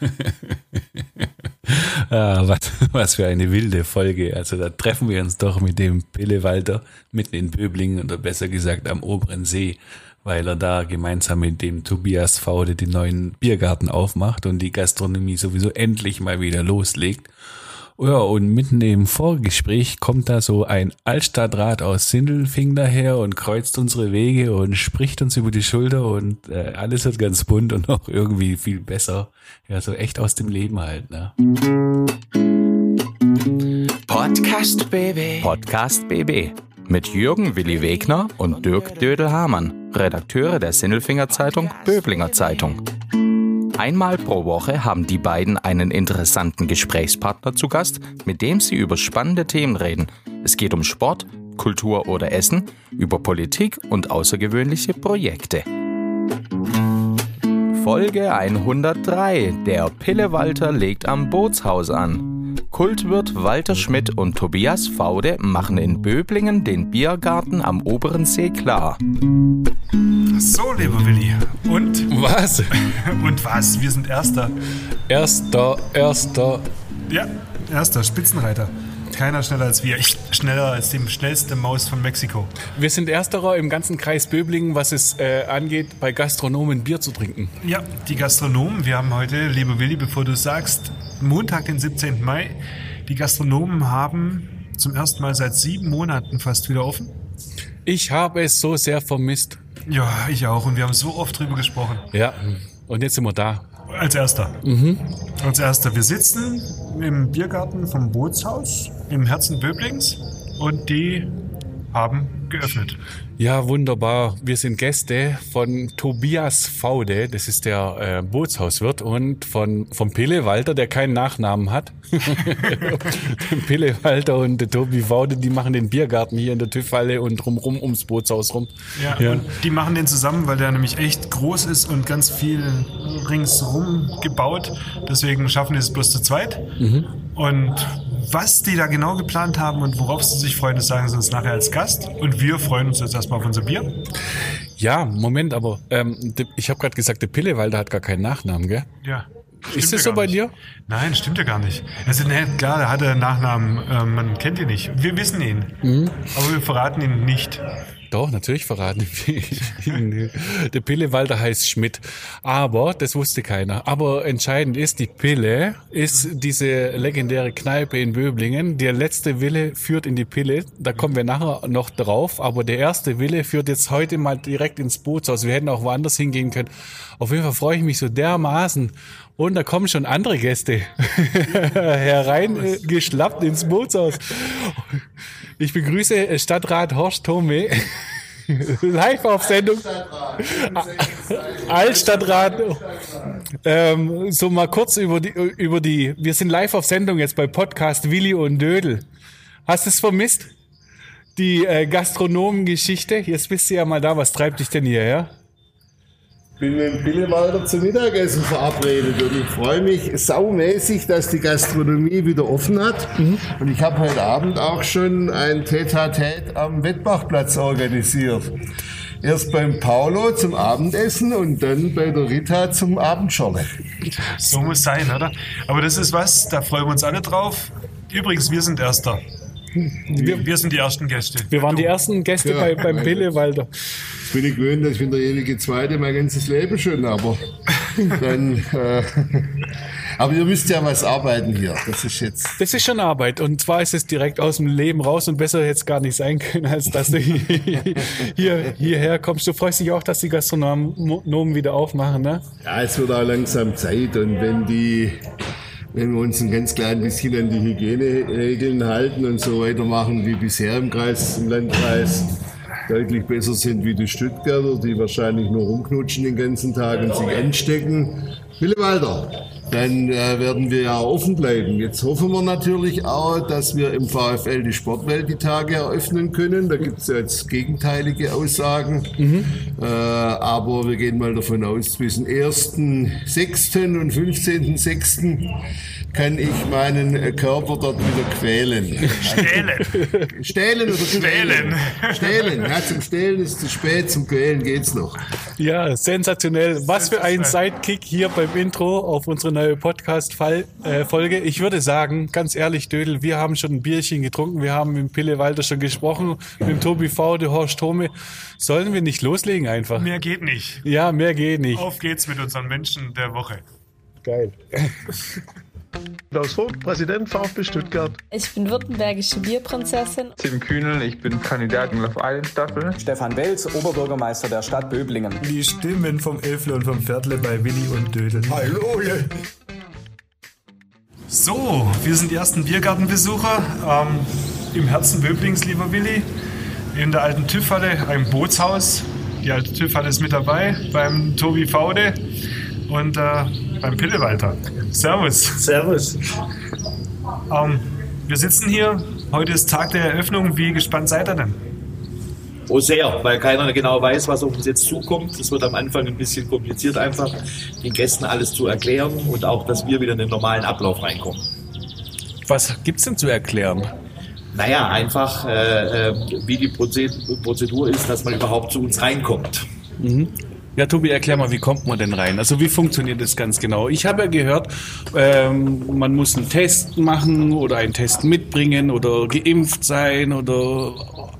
ah, was, was für eine wilde Folge. Also da treffen wir uns doch mit dem Pillewalter mitten in Böblingen oder besser gesagt am oberen See, weil er da gemeinsam mit dem Tobias Faude den neuen Biergarten aufmacht und die Gastronomie sowieso endlich mal wieder loslegt. Ja, und mitten im Vorgespräch kommt da so ein Altstadtrat aus Sindelfing daher und kreuzt unsere Wege und spricht uns über die Schulter und äh, alles wird ganz bunt und auch irgendwie viel besser. Ja, so echt aus dem Leben halt, ne? Podcast BB. Podcast BB mit Jürgen Willi Wegner und Dirk Dödel-Hamann, Redakteure der Sinnelfinger Zeitung Böblinger Zeitung. Einmal pro Woche haben die beiden einen interessanten Gesprächspartner zu Gast, mit dem sie über spannende Themen reden. Es geht um Sport, Kultur oder Essen, über Politik und außergewöhnliche Projekte. Folge 103. Der Pillewalter legt am Bootshaus an. Kultwirt Walter Schmidt und Tobias Faude machen in Böblingen den Biergarten am oberen See klar. So, lieber Willi. Und? Was? Und was? Wir sind Erster. Erster, erster. Ja, Erster, Spitzenreiter. Keiner schneller als wir. Ich schneller als die schnellste Maus von Mexiko. Wir sind Ersterer im ganzen Kreis Böblingen, was es äh, angeht, bei Gastronomen Bier zu trinken. Ja, die Gastronomen. Wir haben heute, lieber Willi, bevor du sagst, Montag, den 17. Mai. Die Gastronomen haben zum ersten Mal seit sieben Monaten fast wieder offen. Ich habe es so sehr vermisst. Ja, ich auch. Und wir haben so oft drüber gesprochen. Ja, und jetzt sind wir da. Als Erster. Als Erster. Wir sitzen im Biergarten vom Bootshaus im Herzen Böblings und die haben geöffnet. Ja, wunderbar. Wir sind Gäste von Tobias Faude, das ist der äh, Bootshauswirt, und von, von Pille Walter, der keinen Nachnamen hat. Pille Walter und der Tobi Faude, die machen den Biergarten hier in der TÜV-Halle und drumrum ums Bootshaus rum. Ja, Ja. und die machen den zusammen, weil der nämlich echt groß ist und ganz viel ringsrum gebaut. Deswegen schaffen die es bloß zu zweit. Und was die da genau geplant haben und worauf sie sich freuen, das sagen sie uns nachher als Gast. Und wir freuen uns jetzt erstmal auf unser Bier. Ja, Moment, aber ähm, ich habe gerade gesagt, der Pille Walter hat gar keinen Nachnamen, gell? Ja. Ist Stimmt das ja so gar bei nicht. dir? Nein, stimmt ja gar nicht. Also, ne, klar, der hat einen Nachnamen, äh, man kennt ihn nicht. Wir wissen ihn. Mhm. Aber wir verraten ihn nicht. Doch, natürlich verraten. Der Pillewalter heißt Schmidt. Aber, das wusste keiner. Aber entscheidend ist, die Pille ist diese legendäre Kneipe in Böblingen. Der letzte Wille führt in die Pille. Da kommen wir nachher noch drauf. Aber der erste Wille führt jetzt heute mal direkt ins Bootshaus. Wir hätten auch woanders hingehen können. Auf jeden Fall freue ich mich so dermaßen. Und da kommen schon andere Gäste hereingeschlappt ins Bootshaus. Ich begrüße äh, Stadtrat Horst Thome. Live auf Sendung. Altstadtrat. Ähm, so mal kurz über die, über die, wir sind live auf Sendung jetzt bei Podcast Willi und Dödel. Hast du es vermisst? Die äh, Gastronomengeschichte? Jetzt bist du ja mal da. Was treibt dich denn hierher? Bin mit Pillewalder zum Mittagessen verabredet und ich freue mich saumäßig, dass die Gastronomie wieder offen hat. Und ich habe heute Abend auch schon ein Tete-a-Tete am Wettbachplatz organisiert. Erst beim Paulo zum Abendessen und dann bei der Rita zum Abendschorle. So muss sein, oder? Aber das ist was, da freuen wir uns alle drauf. Übrigens, wir sind Erster. Wir, wir sind die ersten Gäste. Wir waren die ersten Gäste Ja. bei, beim Pillewalder. Ich bin ich gewöhnt, dass ich bin der ewige Zweite mein ganzes Leben schon, aber dann, äh, aber ihr müsst ja was arbeiten hier. Das ist jetzt Das ist schon Arbeit. Und zwar ist es direkt aus dem Leben raus und besser hätte es gar nicht sein können, als dass du hier, hierher kommst. Du freust dich auch, dass die Gastronomen wieder aufmachen, ne? Ja, es wird auch langsam Zeit und wenn die, wenn wir uns ein ganz klein bisschen an die Hygieneregeln halten und so weitermachen wie bisher im Kreis, im Landkreis, deutlich besser sind wie die Stuttgarter, die wahrscheinlich nur rumknutschen den ganzen Tag und sich anstecken. Willewalder, dann äh, werden wir ja offen bleiben. Jetzt hoffen wir natürlich auch, dass wir im VfL die Sportwelt die Tage eröffnen können. Da gibt es ja jetzt gegenteilige Aussagen. Äh, aber wir gehen mal davon aus, zwischen 1.6. und 15.6. kann ich meinen äh, Körper dort wieder quälen. Stählen. Stählen oder Quälen. Stählen. Ja, zum Stählen ist zu spät, zum Quälen geht's noch. Ja, sensationell. Was für ein Sidekick hier beim Intro auf unsere neue neue Podcast-Folge. Ich würde sagen, ganz ehrlich, Dödel, wir haben schon ein Bierchen getrunken, wir haben mit Pille Walter schon gesprochen, mit dem Tobi V, der Horst Tome. Sollen wir nicht loslegen einfach? Mehr geht nicht. Ja, mehr geht nicht. Auf geht's mit unseren Menschen der Woche. Geil. Klaus Vogt, Präsident VfB Stuttgart. Ich bin württembergische Bierprinzessin. Tim Kühnel, ich bin Kandidat in Love Island Staffel. Stefan Welz, Oberbürgermeister der Stadt Böblingen. Die Stimmen vom Elfle und vom Viertle bei Willi und Dödel. Hallo. So, wir sind die ersten Biergartenbesucher ähm, im Herzen Böblings, lieber Willi. In der alten TÜV-Halle, einem Bootshaus. Die alte TÜV-Halle ist mit dabei beim Tobi Faude und äh, beim Pillewalter. Servus. Servus. Ähm, wir sitzen hier. Heute ist Tag der Eröffnung. Wie gespannt seid ihr denn? Oh sehr, weil keiner genau weiß, was auf uns jetzt zukommt. Es wird am Anfang ein bisschen kompliziert, einfach den Gästen alles zu erklären und auch, dass wir wieder in den normalen Ablauf reinkommen. Was gibt's denn zu erklären? Naja, einfach, äh, äh, wie die Proze- Prozedur ist, dass man überhaupt zu uns reinkommt. Ja, Tobi, erklär mal, wie kommt man denn rein? Also wie funktioniert das ganz genau? Ich habe ja gehört, ähm, man muss einen Test machen oder einen Test mitbringen oder geimpft sein oder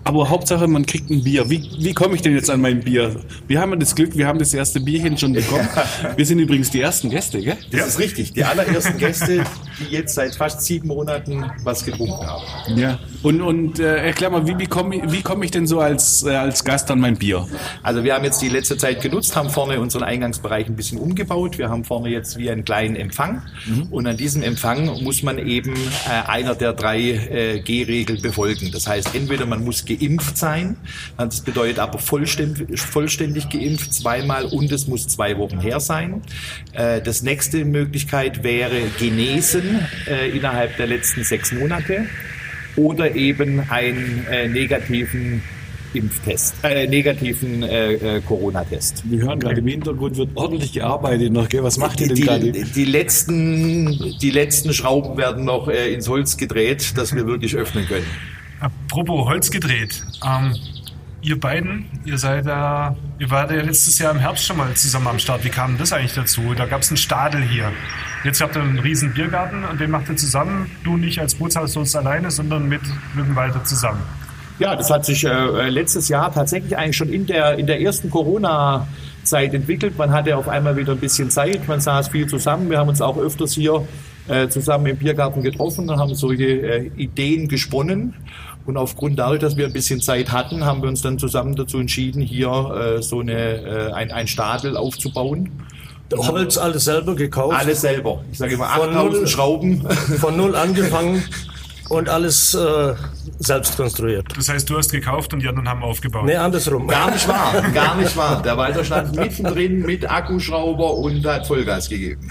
aber Hauptsache man kriegt ein Bier. Wie, wie komme ich denn jetzt an mein Bier? Wir haben ja das Glück, wir haben das erste Bierchen schon bekommen. Wir sind übrigens die ersten Gäste, gell? Das ist richtig. Die allerersten Gäste, die jetzt seit fast sieben Monaten was getrunken haben. Ja. Und, und äh, erklär mal, wie, wie komme ich, wie komm ich denn so als, äh, als Gast an mein Bier? Also wir haben jetzt die letzte Zeit genutzt, haben vorne unseren Eingangsbereich ein bisschen umgebaut. Wir haben vorne jetzt wie einen kleinen Empfang. Und an diesem Empfang muss man eben äh, einer der drei äh, G-Regeln befolgen. Das heißt, entweder man muss geimpft sein, das bedeutet aber vollständig, vollständig geimpft zweimal und es muss zwei Wochen her sein. Äh, das nächste Möglichkeit wäre genesen äh, innerhalb der letzten sechs Monate oder eben einen äh, negativen Impftest, äh, negativen äh, äh, Corona-Test. Wir hören gerade im Hintergrund wird ordentlich gearbeitet noch, gell? Was macht ihr denn gerade? Die, die, letzten, die letzten Schrauben werden noch äh, ins Holz gedreht, dass wir wirklich öffnen können. Apropos Holz gedreht. Ähm, ihr beiden, ihr seid da, ihr wart ja letztes Jahr im Herbst schon mal zusammen am Start. Wie kam das eigentlich dazu? Da gab es einen Stadel hier. Jetzt habt ihr einen riesen Biergarten und den macht ihr zusammen. Du nicht als Bootshauslos alleine, sondern mit Lückenwalter zusammen. Ja, das hat sich äh, letztes Jahr tatsächlich eigentlich schon in der, in der ersten Corona-Zeit entwickelt. Man hatte auf einmal wieder ein bisschen Zeit, man saß viel zusammen. Wir haben uns auch öfters hier äh, zusammen im Biergarten getroffen und haben solche äh, Ideen gesponnen. Und aufgrund dadurch, dass wir ein bisschen Zeit hatten, haben wir uns dann zusammen dazu entschieden, hier äh, so eine, äh, ein, ein Stadel aufzubauen. Holz alles selber gekauft. Alles selber. Ich sage immer Von 8000 null- Schrauben. Von null angefangen und alles äh, selbst konstruiert. Das heißt, du hast gekauft und die anderen haben aufgebaut. Nee, andersrum. Gar nicht wahr, gar nicht wahr. Der Walter stand mittendrin mit Akkuschrauber und hat Vollgas gegeben.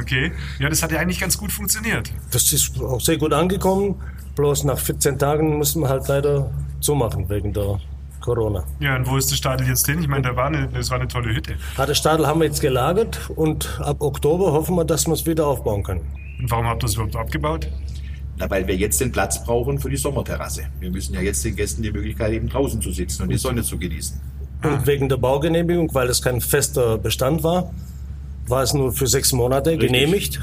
Okay. Ja, das hat ja eigentlich ganz gut funktioniert. Das ist auch sehr gut angekommen. Bloß nach 14 Tagen mussten wir halt leider zumachen wegen der Corona. Ja, und wo ist der Stadel jetzt hin? Ich meine, da war eine, das war eine tolle Hütte. Harte Stadel haben wir jetzt gelagert und ab Oktober hoffen wir, dass wir es wieder aufbauen können. Und warum habt ihr das überhaupt abgebaut? Na, weil wir jetzt den Platz brauchen für die Sommerterrasse. Wir müssen ja jetzt den Gästen die Möglichkeit geben, draußen zu sitzen und die Sonne zu genießen. Und wegen der Baugenehmigung, weil es kein fester Bestand war, war es nur für sechs Monate genehmigt.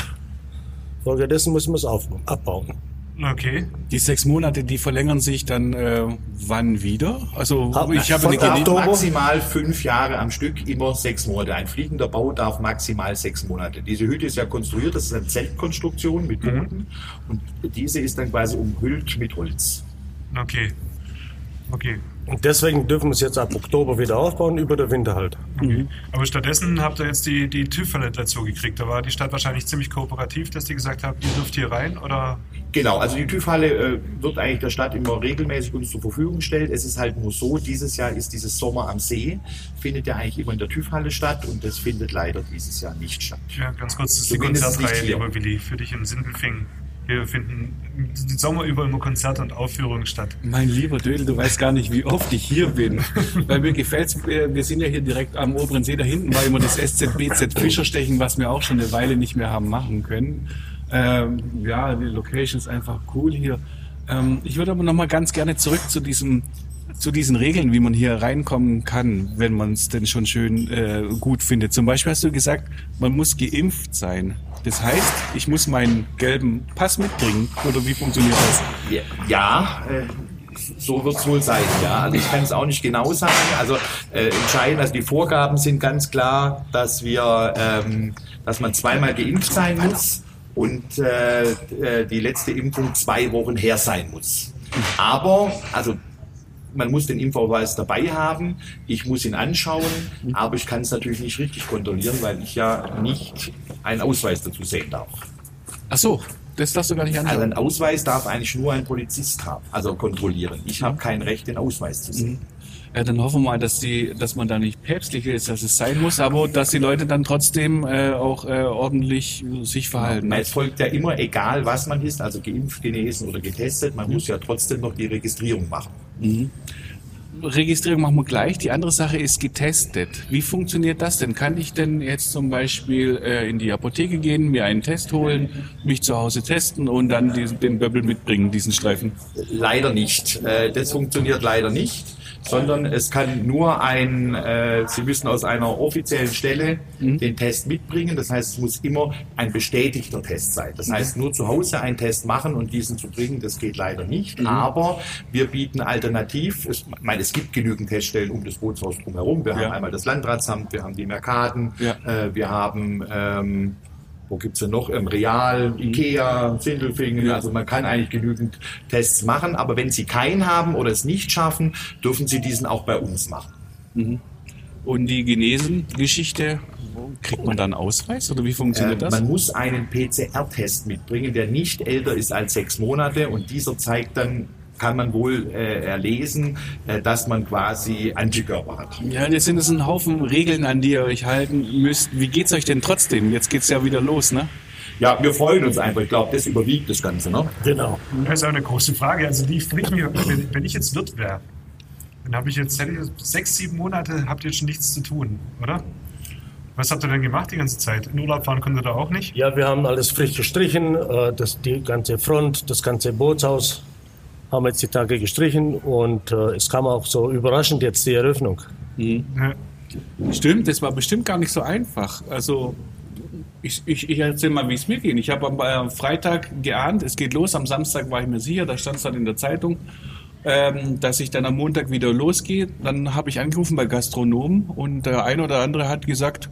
Folgedessen müssen wir es auf, abbauen. Okay. Die sechs Monate, die verlängern sich dann äh, wann wieder? Also Ab- ich habe eine ab- Gene Oktober? Maximal fünf Jahre am Stück, immer sechs Monate. Ein fliegender Bau darf maximal sechs Monate. Diese Hütte ist ja konstruiert, das ist eine Zeltkonstruktion mit Boden und diese ist dann quasi umhüllt mit Holz. Okay. Okay. Und deswegen dürfen wir es jetzt ab Oktober wieder aufbauen, über den Winter halt. okay. Aber stattdessen habt ihr jetzt die, die TÜV-Falle dazu gekriegt. Da war die Stadt wahrscheinlich ziemlich kooperativ, dass die gesagt haben, ihr dürft hier rein oder Genau, also die TÜV-Halle äh, wird eigentlich der Stadt immer regelmäßig uns zur Verfügung gestellt. Es ist halt nur so, dieses Jahr ist dieses Sommer am See, findet ja eigentlich immer in der TÜV-Halle statt und das findet leider dieses Jahr nicht statt. Ja, ganz kurz, das ist die Zumindest Konzertreihe, nicht hier. lieber Willi, für dich in Sindelfingen. Wir finden den Sommer über immer Konzerte und Aufführungen statt. Mein lieber Dödel, du weißt gar nicht, wie oft ich hier bin. Weil mir gefällt's. äh, wir sind ja hier direkt am oberen See. Da hinten war immer das SZBZ Fischerstechen, was wir auch schon eine Weile nicht mehr haben machen können. Ähm, ja, die Location ist einfach cool hier. Ähm, ich würde aber noch mal ganz gerne zurück zu diesem zu diesen Regeln, wie man hier reinkommen kann, wenn man es denn schon schön äh, gut findet. Zum Beispiel hast du gesagt, man muss geimpft sein. Das heißt, ich muss meinen gelben Pass mitbringen. Oder wie funktioniert das? Ja, äh, so wird es wohl sein, ja. Also ich kann es auch nicht genau sagen. Also äh, entscheidend, also die Vorgaben sind ganz klar, dass wir, ähm, dass man zweimal geimpft sein muss und äh, äh, die letzte Impfung zwei Wochen her sein muss. Aber, also man muss den Impfausweis dabei haben, ich muss ihn anschauen, aber ich kann es natürlich nicht richtig kontrollieren, weil ich ja nicht einen Ausweis dazu sehen darf. Ach so, das darfst du gar nicht anschauen. Also einen Ausweis darf eigentlich nur ein Polizist haben, also kontrollieren. Ich habe kein Recht, den Ausweis zu sehen. Ja, dann hoffen wir mal, dass, die, dass man da nicht päpstlich ist, dass es sein muss, aber dass die Leute dann trotzdem äh, auch äh, ordentlich sich verhalten. Es folgt ja immer, egal was man ist, also geimpft, genesen oder getestet, man muss ja trotzdem noch die Registrierung machen. Mhm. Registrierung machen wir gleich. Die andere Sache ist getestet. Wie funktioniert das denn? Kann ich denn jetzt zum Beispiel äh, in die Apotheke gehen, mir einen Test holen, mich zu Hause testen und dann diesen, den Böbbel mitbringen, diesen Streifen? Leider nicht. Äh, das funktioniert leider nicht sondern es kann nur ein, äh, Sie müssen aus einer offiziellen Stelle mhm. den Test mitbringen. Das heißt, es muss immer ein bestätigter Test sein. Das heißt, nur zu Hause einen Test machen und diesen zu bringen, das geht leider nicht. Mhm. Aber wir bieten alternativ, ich meine, es gibt genügend Teststellen um das Bootshaus drumherum. Wir ja. haben einmal das Landratsamt, wir haben die Merkaden, ja. äh, wir haben ähm, wo gibt's denn noch? Ähm, Real. Ikea, Sindelfingen. Ja. Also man kann eigentlich genügend Tests machen, aber wenn Sie keinen haben oder es nicht schaffen, dürfen Sie diesen auch bei uns machen. Mhm. Und die Genesen-Geschichte, kriegt man dann Ausweis oder wie funktioniert äh, das? Man muss einen PCR-Test mitbringen, der nicht älter ist als sechs Monate und dieser zeigt dann kann man wohl äh, erlesen, äh, dass man quasi Antikörper hat. Ja, das sind es ein Haufen Regeln, an die ihr euch halten müsst. Wie geht's euch denn trotzdem? Jetzt geht's ja wieder los, ne? Ja, wir freuen uns einfach. Ich glaube, das überwiegt das Ganze, ne? Genau. Das ist auch eine große Frage. Also die ich mir, wenn ich jetzt Wirt wäre, dann habe ich jetzt sechs, sieben Monate, habt ihr jetzt schon nichts zu tun, oder? Was habt ihr denn gemacht die ganze Zeit? In Urlaub fahren konntet ihr auch nicht? Ja, wir haben alles frisch gestrichen, äh, das, die ganze Front, das ganze Bootshaus haben jetzt die Tage gestrichen und äh, es kam auch so überraschend jetzt die Eröffnung. Mhm. Stimmt, das war bestimmt gar nicht so einfach. Also ich, ich, ich erzähle mal, wie es mir ging. Ich habe am Freitag geahnt, es geht los. Am Samstag war ich mir sicher, da stand es dann in der Zeitung, ähm, dass ich dann am Montag wieder losgehe. Dann habe ich angerufen bei Gastronomen und der eine oder andere hat gesagt,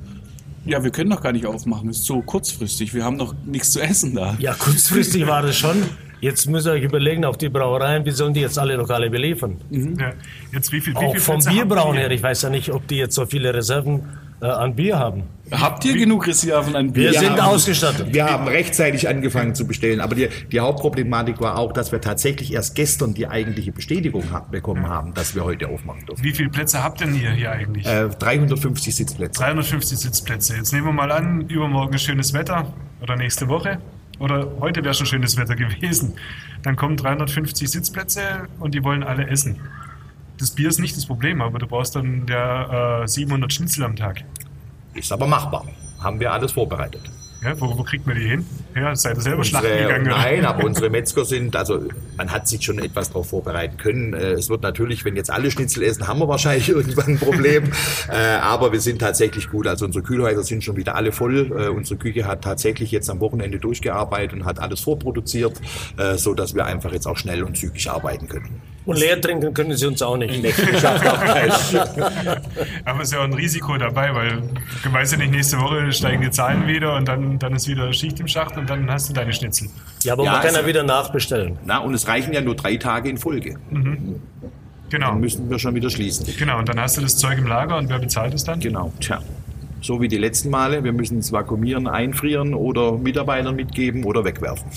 ja, wir können doch gar nicht aufmachen. Es ist so kurzfristig. Wir haben noch nichts zu essen da. Ja, kurzfristig war das schon. Jetzt müsst ihr euch überlegen, auch die Brauereien, wie sollen die jetzt alle Lokale beliefern? Mhm. Ja. Jetzt wie viel, wie auch viel vom Bierbrauen her, ich weiß ja nicht, ob die jetzt so viele Reserven äh, an Bier haben. Habt ihr genug Reserven an Bier? Wir, sind haben, ausgestattet. Wir haben rechtzeitig angefangen zu bestellen, aber die, die Hauptproblematik war auch, dass wir tatsächlich erst gestern die eigentliche Bestätigung hab, bekommen haben, dass wir heute aufmachen dürfen. Wie viele Plätze habt ihr denn hier, hier eigentlich? Äh, 350 Sitzplätze. 350 Sitzplätze. Jetzt nehmen wir mal an, übermorgen schönes Wetter oder nächste Woche oder heute wäre schon schönes Wetter gewesen. Dann kommen 350 Sitzplätze und die wollen alle essen. Das Bier ist nicht das Problem, aber du brauchst dann der äh, 700 Schnitzel am Tag. Ist aber machbar. Haben wir alles vorbereitet. Ja, wo, wo, kriegt man die hin? Ja, seid ihr selber unsere, schlachten gegangen? Nein, aber unsere Metzger sind, also man hat sich schon etwas darauf vorbereiten können. Äh, es wird natürlich, wenn jetzt alle Schnitzel essen, haben wir wahrscheinlich irgendwann ein Problem. äh, aber wir sind tatsächlich gut. Also unsere Kühlhäuser sind schon wieder alle voll. Äh, unsere Küche hat tatsächlich jetzt am Wochenende durchgearbeitet und hat alles vorproduziert, so dass wir einfach jetzt auch schnell und zügig arbeiten können. Und leer trinken können sie uns auch nicht. Nee, Aber es ist ja auch ein Risiko dabei, weil du weißt ja nicht, nächste Woche steigen die Zahlen wieder und dann, dann ist wieder Schicht im Schacht und dann hast du deine Schnitzel. Ja, aber ja, man kann ja wieder nachbestellen. Na, und es reichen ja nur drei Tage in Folge. Mhm. Genau. Dann müssen wir schon wieder schließen. Genau, und dann hast du das Zeug im Lager und wer bezahlt es dann? Genau, tja so wie die letzten Male. Wir müssen es vakuumieren, einfrieren oder Mitarbeitern mitgeben oder wegwerfen.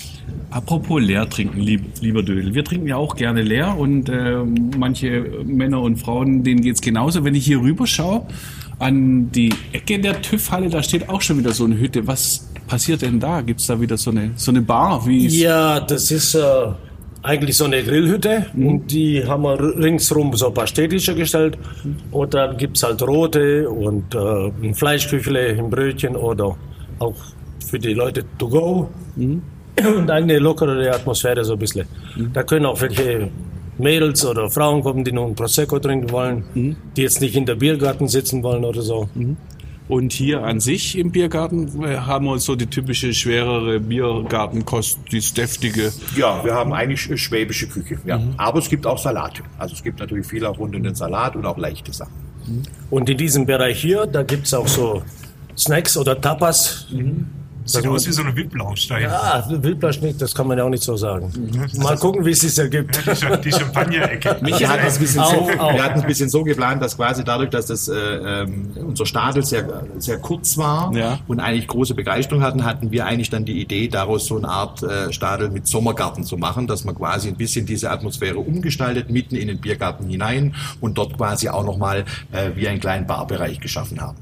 Apropos leer trinken, lieb, lieber Dödel. Wir trinken ja auch gerne leer und äh, manche Männer und Frauen, denen geht es genauso. Wenn ich hier rüber schaue, an die Ecke der TÜV-Halle, da steht auch schon wieder so eine Hütte. Was passiert denn da? Gibt es da wieder so eine, so eine Bar? Wie ja, das ist... Äh eigentlich so eine Grillhütte mhm. und die haben wir ringsrum so ein paar Städtische gestellt und dann gibt es halt Rote und äh, ein Fleischküchle, ein Brötchen oder auch für die Leute to go mhm. und eine lockere Atmosphäre so ein bisschen. Mhm. Da können auch welche Mädels oder Frauen kommen, die nur ein Prosecco trinken wollen, mhm. die jetzt nicht in der Biergarten sitzen wollen oder so. Mhm. Und hier an sich im Biergarten äh, haben wir so die typische schwerere Biergartenkost, das deftige. Ja, wir haben eigentlich schwäbische Küche. Ja. Aber es gibt auch Salate. Also es gibt natürlich viel auch rund um den Salat und auch leichte Sachen. Und in diesem Bereich hier, da gibt es auch so Snacks oder Tapas. Sieht aus wie so eine Wildblanche da. Ja, Wildblanche nicht, das kann man ja auch nicht so sagen. Mal gucken, wie es sich ergibt. Die, Cha- die Champagner-Ecke. Wir hatten es ein bisschen, Auch, so, auch. wir hatten es ein bisschen so geplant, dass quasi dadurch, dass das, äh, ähm, unser Stadel sehr, sehr kurz war Ja. und eigentlich große Begeisterung hatten, hatten wir eigentlich dann die Idee, daraus so eine Art äh, Stadel mit Sommergarten zu machen, dass man quasi ein bisschen diese Atmosphäre umgestaltet, mitten in den Biergarten hinein und dort quasi auch nochmal äh, wie einen kleinen Barbereich geschaffen haben.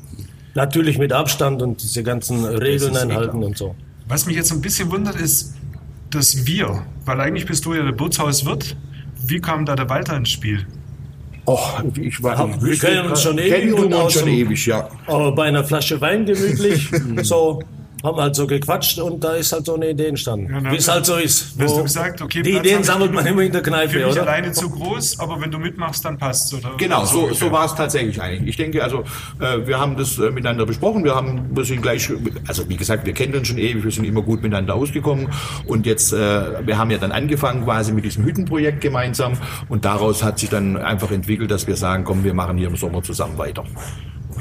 Natürlich mit Abstand und diese ganzen Regeln einhalten und so. Was mich jetzt ein bisschen wundert, ist das Wir. Weil eigentlich bist du ja der Bootshauswirt. Wie kam da der Walter ins Spiel? Oh, ich war, Hab- wir kennen uns schon ewig Kennen uns schon ewig, ja. Aber bei einer Flasche Wein gemütlich, so haben halt so gequatscht und da ist halt so eine Idee entstanden. Ja, Wie es halt so ist. Hast Wo- du gesagt, okay, die Platz Ideen sammelt man immer in der Für Kneipe, mich oder? alleine zu groß, aber wenn du mitmachst, dann passt's, oder? Genau, so, so war es tatsächlich eigentlich. Ich denke, also äh, wir haben das äh, miteinander besprochen. Wir haben wir sind gleich, also wie gesagt, wir kennen uns schon ewig, wir sind immer gut miteinander ausgekommen. Und jetzt, äh, wir haben ja dann angefangen quasi mit diesem Hüttenprojekt gemeinsam. Und daraus hat sich dann einfach entwickelt, dass wir sagen, komm, wir machen hier im Sommer zusammen weiter.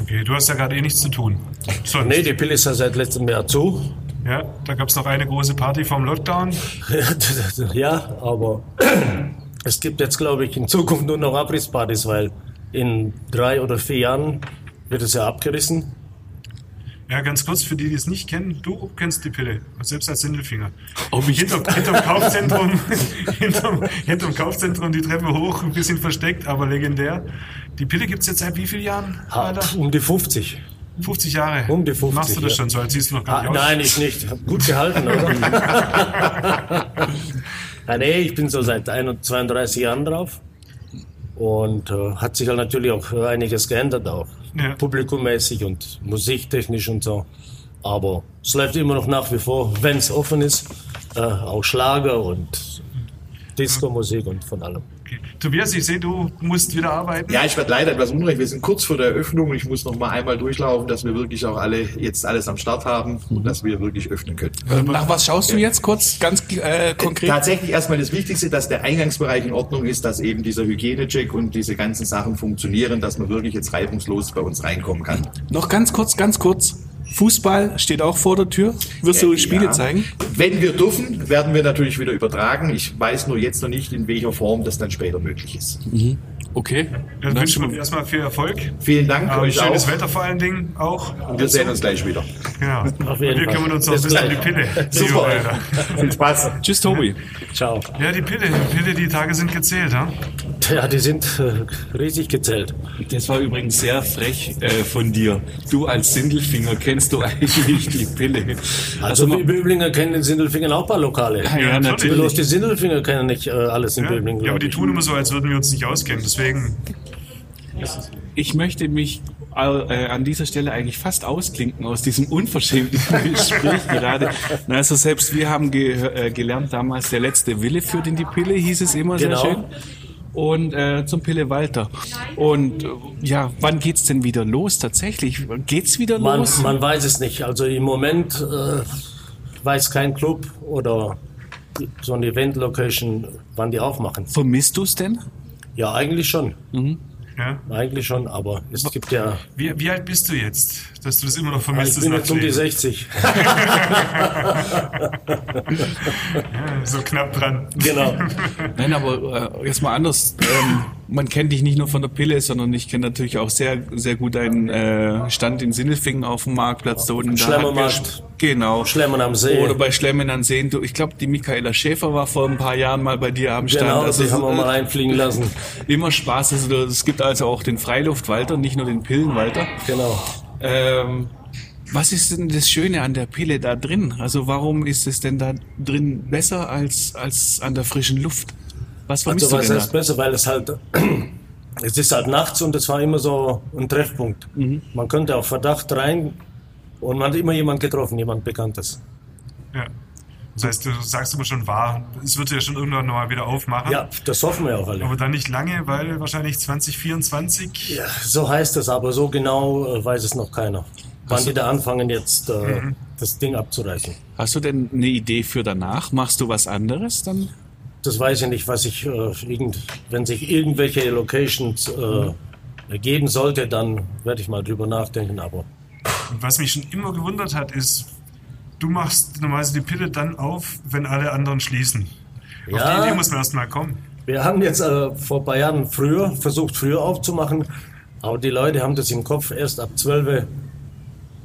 Okay, du hast ja gerade eh nichts zu tun. Sonst. Nee, die Pille ist ja seit letztem Jahr zu. Ja, da gab's noch eine große Party vom Lockdown. ja, aber es gibt jetzt, glaube ich, in Zukunft nur noch Abrisspartys, weil in drei oder vier Jahren wird es ja abgerissen. Ja, ganz kurz für die, die es nicht kennen, du kennst die Pille, selbst als Sindelfinger. Ich- hinterm, hinterm Kaufzentrum, hinterm, hinterm Kaufzentrum die Treppe hoch, ein bisschen versteckt, aber legendär. Die Pille gibt's jetzt seit wie vielen Jahren? Ha, um die 50. 50 Jahre. Um die 50, Machst du das ja. schon so, als siehst du noch gar Ah, nicht aus. nein, ich nicht. Hab gut gehalten, oder? ja, nee, ich bin so seit 31, 32 Jahren drauf. Und äh, hat sich halt natürlich auch einiges geändert, auch Ja. publikummäßig und musiktechnisch und so. Aber es läuft immer noch nach wie vor, wenn es offen ist, äh, auch Schlager und Disco-Musik und von allem. Okay. Tobias, ich sehe, du musst wieder arbeiten. Ja, ich werde leider etwas unrecht. Wir sind kurz vor der Eröffnung und ich muss noch mal einmal durchlaufen, dass wir wirklich auch alle jetzt alles am Start haben und dass wir wirklich öffnen können. Nach was schaust du jetzt kurz ganz äh, konkret? Tatsächlich erstmal das Wichtigste, dass der Eingangsbereich in Ordnung ist, dass eben dieser Hygienecheck und diese ganzen Sachen funktionieren, dass man wirklich jetzt reibungslos bei uns reinkommen kann. Noch ganz kurz, ganz kurz. Fußball steht auch vor der Tür. Wirst du Äh, Spiele ja. zeigen? Wenn wir dürfen, werden wir natürlich wieder übertragen. Ich weiß nur jetzt noch nicht, in welcher Form das dann später möglich ist. Okay. Ja, Dann wünschen wir dir erstmal viel Erfolg. Vielen Dank Ähm, euch schönes auch. Wetter vor allen Dingen auch. Und wir sehen uns gleich wieder. Genau. Auf Und jeden wir kümmern uns noch ein Bis bisschen um die. Pille. Super. Viel Spaß. Tschüss, Tobi. Ciao. Ja, die Pille, die Pille, die Tage sind gezählt, ha? Ja, die sind äh, riesig gezählt. Das war übrigens sehr frech äh, von dir. Du als Sindelfinger kennst du eigentlich die Pille. Also, man- die Böblinger kennen in Sindelfingen auch ein paar Lokale. ja, ja, natürlich. Bloß die Sindelfinger kennen nicht äh, alles in Ja, Böblingen. ja, aber die ich. tun immer so, als würden wir uns nicht auskennen. Deswegen, Ich möchte mich äh, an dieser Stelle eigentlich fast ausklinken aus diesem unverschämten Gespräch gerade. Also selbst wir haben ge äh, gelernt damals, der letzte Wille führt in die Pille, hieß es immer Genau. sehr schön. Und äh, zum Pille Walter. Und äh, ja, wann geht's denn wieder los tatsächlich? Geht's wieder Man, los? man weiß es nicht. Also im Moment äh, weiß kein Club oder so eine Event-Location, wann die aufmachen. Vermisst du's denn? Ja, eigentlich schon. ja. Eigentlich schon, aber es gibt ja. Wie, wie alt bist du jetzt, dass du das immer noch Ich vermisst? bin das jetzt um die Nachleben? 60. Ja, so knapp dran. Genau. Nein, aber äh, jetzt mal anders. Ähm, man kennt dich nicht nur von der Pille, sondern ich kenne natürlich auch sehr, sehr gut deinen äh, Stand in Sindelfingen auf dem Marktplatz. Da unten, Schlemmermarkt. Genau. Schlemmen am See. Oder bei Schlemmen an Seen. Du, ich glaube, die Michaela Schäfer war vor ein paar Jahren mal bei dir am Stand. Genau, also, die haben wir mal einfliegen lassen. Immer Spaß. Also, es gibt also auch den Freiluftwalter, nicht nur den Pillenwalter. Genau. Ähm, was ist denn das Schöne an der Pille da drin? Also warum ist es denn da drin besser als, als an der frischen Luft? Was vermisst Also was du denn heißt da? besser, weil es halt, es ist halt nachts und es war immer so ein Treffpunkt. Mhm. Man könnte auf Verdacht rein und man hat immer jemand getroffen, jemand Bekanntes. Ja. Das heißt, du sagst immer schon wahr, es wird ja schon irgendwann noch mal wieder aufmachen. Ja, das hoffen wir auch alle. Aber dann nicht lange, weil wahrscheinlich 2024. Ja, so heißt es, aber so genau äh, weiß es noch keiner. wann die da anfangen jetzt äh, das Ding abzureißen. Hast du denn eine Idee für danach? Machst du was anderes dann? Das weiß ich nicht, was ich, äh, irgend, wenn sich irgendwelche Locations äh, ergeben sollte, dann werde ich mal drüber nachdenken, aber Und was mich schon immer gewundert hat, ist, du machst normalerweise die Pille dann auf, wenn alle anderen schließen. Auf Ja. die Idee muss man erst mal kommen. Wir haben jetzt äh, vor ein paar Jahren früher versucht, früher aufzumachen, aber die Leute haben das im Kopf erst ab 12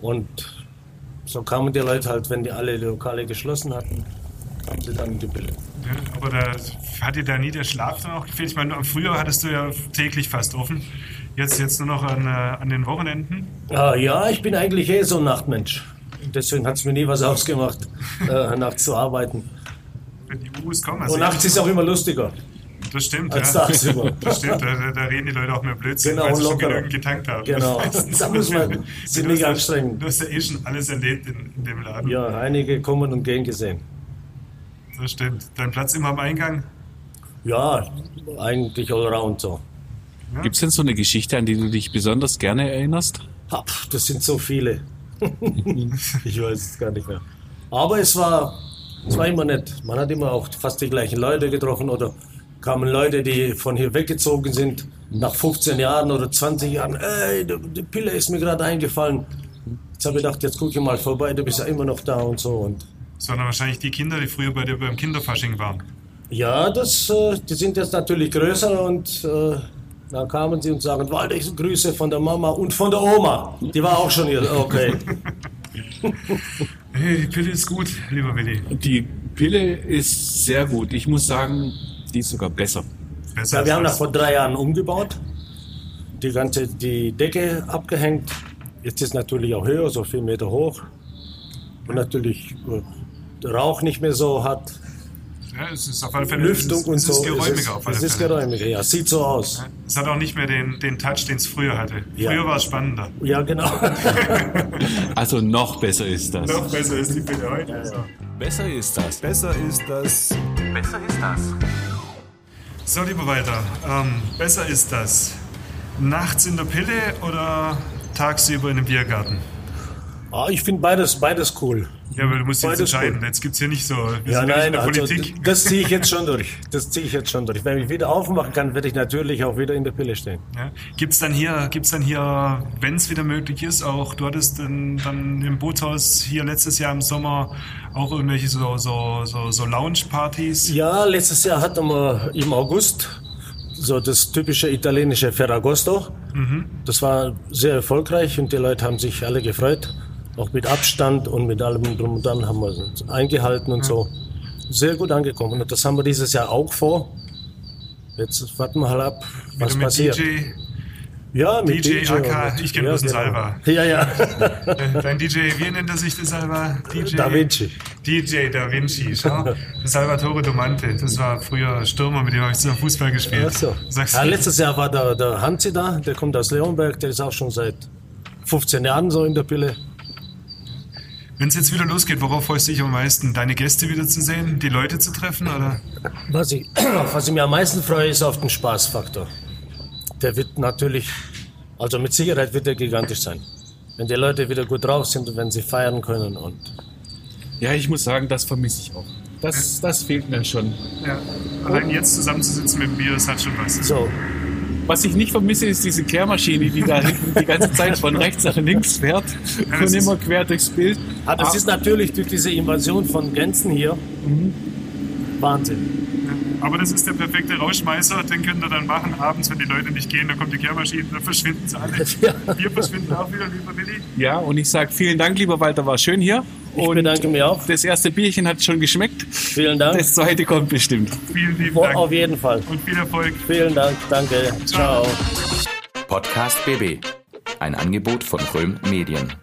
und so kamen die Leute halt, wenn die alle Lokale geschlossen hatten, haben sie dann die Pille. Ja, aber da hat dir da nie der Schlaf dann auch gefehlt? Ich meine, früher hattest du ja täglich fast offen. Jetzt, jetzt nur noch an, äh, an den Wochenenden. Ah, ja, ich bin eigentlich eh so ein Nachtmensch. Deswegen hat es mir nie was ausgemacht, äh, nachts zu arbeiten. Wenn die Urus kommen. also Und nachts ist auch immer lustiger. Das stimmt, als ja. tagsüber. Das stimmt, da, da- reden die Leute auch mehr Blödsinn, Genau, weil sie schon genügend getankt haben. Genau. Da muss man ziemlich Du hast ja- anstrengen. Du hast ja eh schon alles erlebt in, in dem Laden. Ja, einige kommen und gehen gesehen. Das stimmt. Dein Platz immer am Eingang? Ja, eigentlich allround so. Gibt es denn so eine Geschichte, an die du dich besonders gerne erinnerst? Pf, Das sind so viele. ich weiß es gar nicht mehr. Aber es war, es war immer nett. Man hat immer auch fast die gleichen Leute getroffen oder kamen Leute, die von hier weggezogen sind, nach 15 Jahren oder 20 Jahren. Ey, die, Pille ist mir gerade eingefallen. Jetzt habe ich gedacht, jetzt gucke ich mal vorbei, du bist ja immer noch da und so. Und Das waren wahrscheinlich die Kinder, die früher bei dir beim Kinderfasching waren. ja, das, äh, die sind jetzt natürlich größer und äh, dann kamen sie und sagen, Walter, Grüße von der Mama und von der Oma. Die war auch schon hier. Okay. Hey, die Pille ist gut, lieber Willi. Die Pille ist sehr gut. Ich muss sagen, die ist sogar besser. Besser Ja, wir haben das das. vor drei Jahren umgebaut, die ganze die Decke abgehängt. Jetzt ist natürlich auch höher, so vier Meter hoch. Und natürlich äh, der Rauch nicht mehr so hat. Ja, es ist auf alle Fälle Lüftung es und es so. ist geräumiger es ist, auf alle es ist Fälle. geräumiger, ja. Sieht so aus. Es hat auch nicht mehr den, den Touch, den es früher hatte. Ja. Früher war es spannender. Ja, genau. Also noch besser ist das. Noch besser ist die Pille heute. So. Besser ist das. Besser ist das. Besser ist das. So, lieber Walter, ähm, besser ist das nachts in der Pille oder tagsüber in einem Biergarten? Ah, ich finde beides, beides cool. Ja, aber du musst jetzt Beides entscheiden. cool. Jetzt gibt es hier nicht so, wir Ja, ja in nein, der also, Politik. das ziehe ich jetzt schon durch. Das ziehe ich jetzt schon durch. Wenn ich wieder aufmachen kann, werde ich natürlich auch wieder in der Pille stehen. Ja. Gibt es dann hier, gibt's dann hier, wenn es wieder möglich ist, auch du hattest dann, dann im Bootshaus hier letztes Jahr im Sommer auch irgendwelche so, so, so, so Lounge-Partys? Ja, letztes Jahr hatten wir im August so das typische italienische Ferragosto. Mhm. Das war sehr erfolgreich und die Leute haben sich alle gefreut. Auch mit Abstand und mit allem drum und dran haben wir es eingehalten und so. Sehr gut angekommen. Und das haben wir dieses Jahr auch vor. Jetzt warten wir halt ab, was mit passiert. DJ, Ja, mit DJ, DJ AK, ich kenne ja, bloß genau. Salva. Ja, ja. Dein DJ, wie nennt er sich der Salva? DJ Da Vinci. DJ Da Vinci, schau. Salvatore Domante, das war früher Stürmer, mit dem habe ich zusammen Fußball gespielt. Ach so. Sagst Ja, letztes Jahr war der, der Hansi da, der kommt aus Leonberg, der ist auch schon seit 15 Jahren so in der Pille. Wenn es jetzt wieder losgeht, worauf freust du dich am meisten? Deine Gäste wieder zu sehen, die Leute zu treffen? Oder? Was ich, was ich mir am meisten freue, ist auf den Spaßfaktor. Der wird natürlich, also mit Sicherheit wird der gigantisch sein. Wenn die Leute wieder gut drauf sind und wenn sie feiern können und Ja, ich muss sagen, das vermisse ich auch. Das, das fehlt mir schon. Ja. Allein jetzt zusammenzusitzen mit dem Bier, das hat schon was. so. Was ich nicht vermisse, ist diese Kehrmaschine, die da hinten die ganze Zeit von rechts nach links fährt und immer quer durchs Bild. Ah, das ist natürlich durch diese Invasion von Gänsen hier Wahnsinn. Aber das ist der perfekte Rauschmeißer, den könnt ihr dann machen abends, wenn die Leute nicht gehen, dann kommt die Kehrmaschine, dann verschwinden sie alle. Wir verschwinden auch wieder, lieber Willi. Ja, und ich sage vielen Dank, lieber Walter, war schön hier. Ich bedanke mich auch. Das erste Bierchen hat schon geschmeckt. Vielen Dank. Das zweite kommt bestimmt. Vielen lieben Dank Auf jeden Fall. und viel Erfolg. Vielen Dank. Danke. Ciao. Podcast BB. Ein Angebot von Röhm Medien.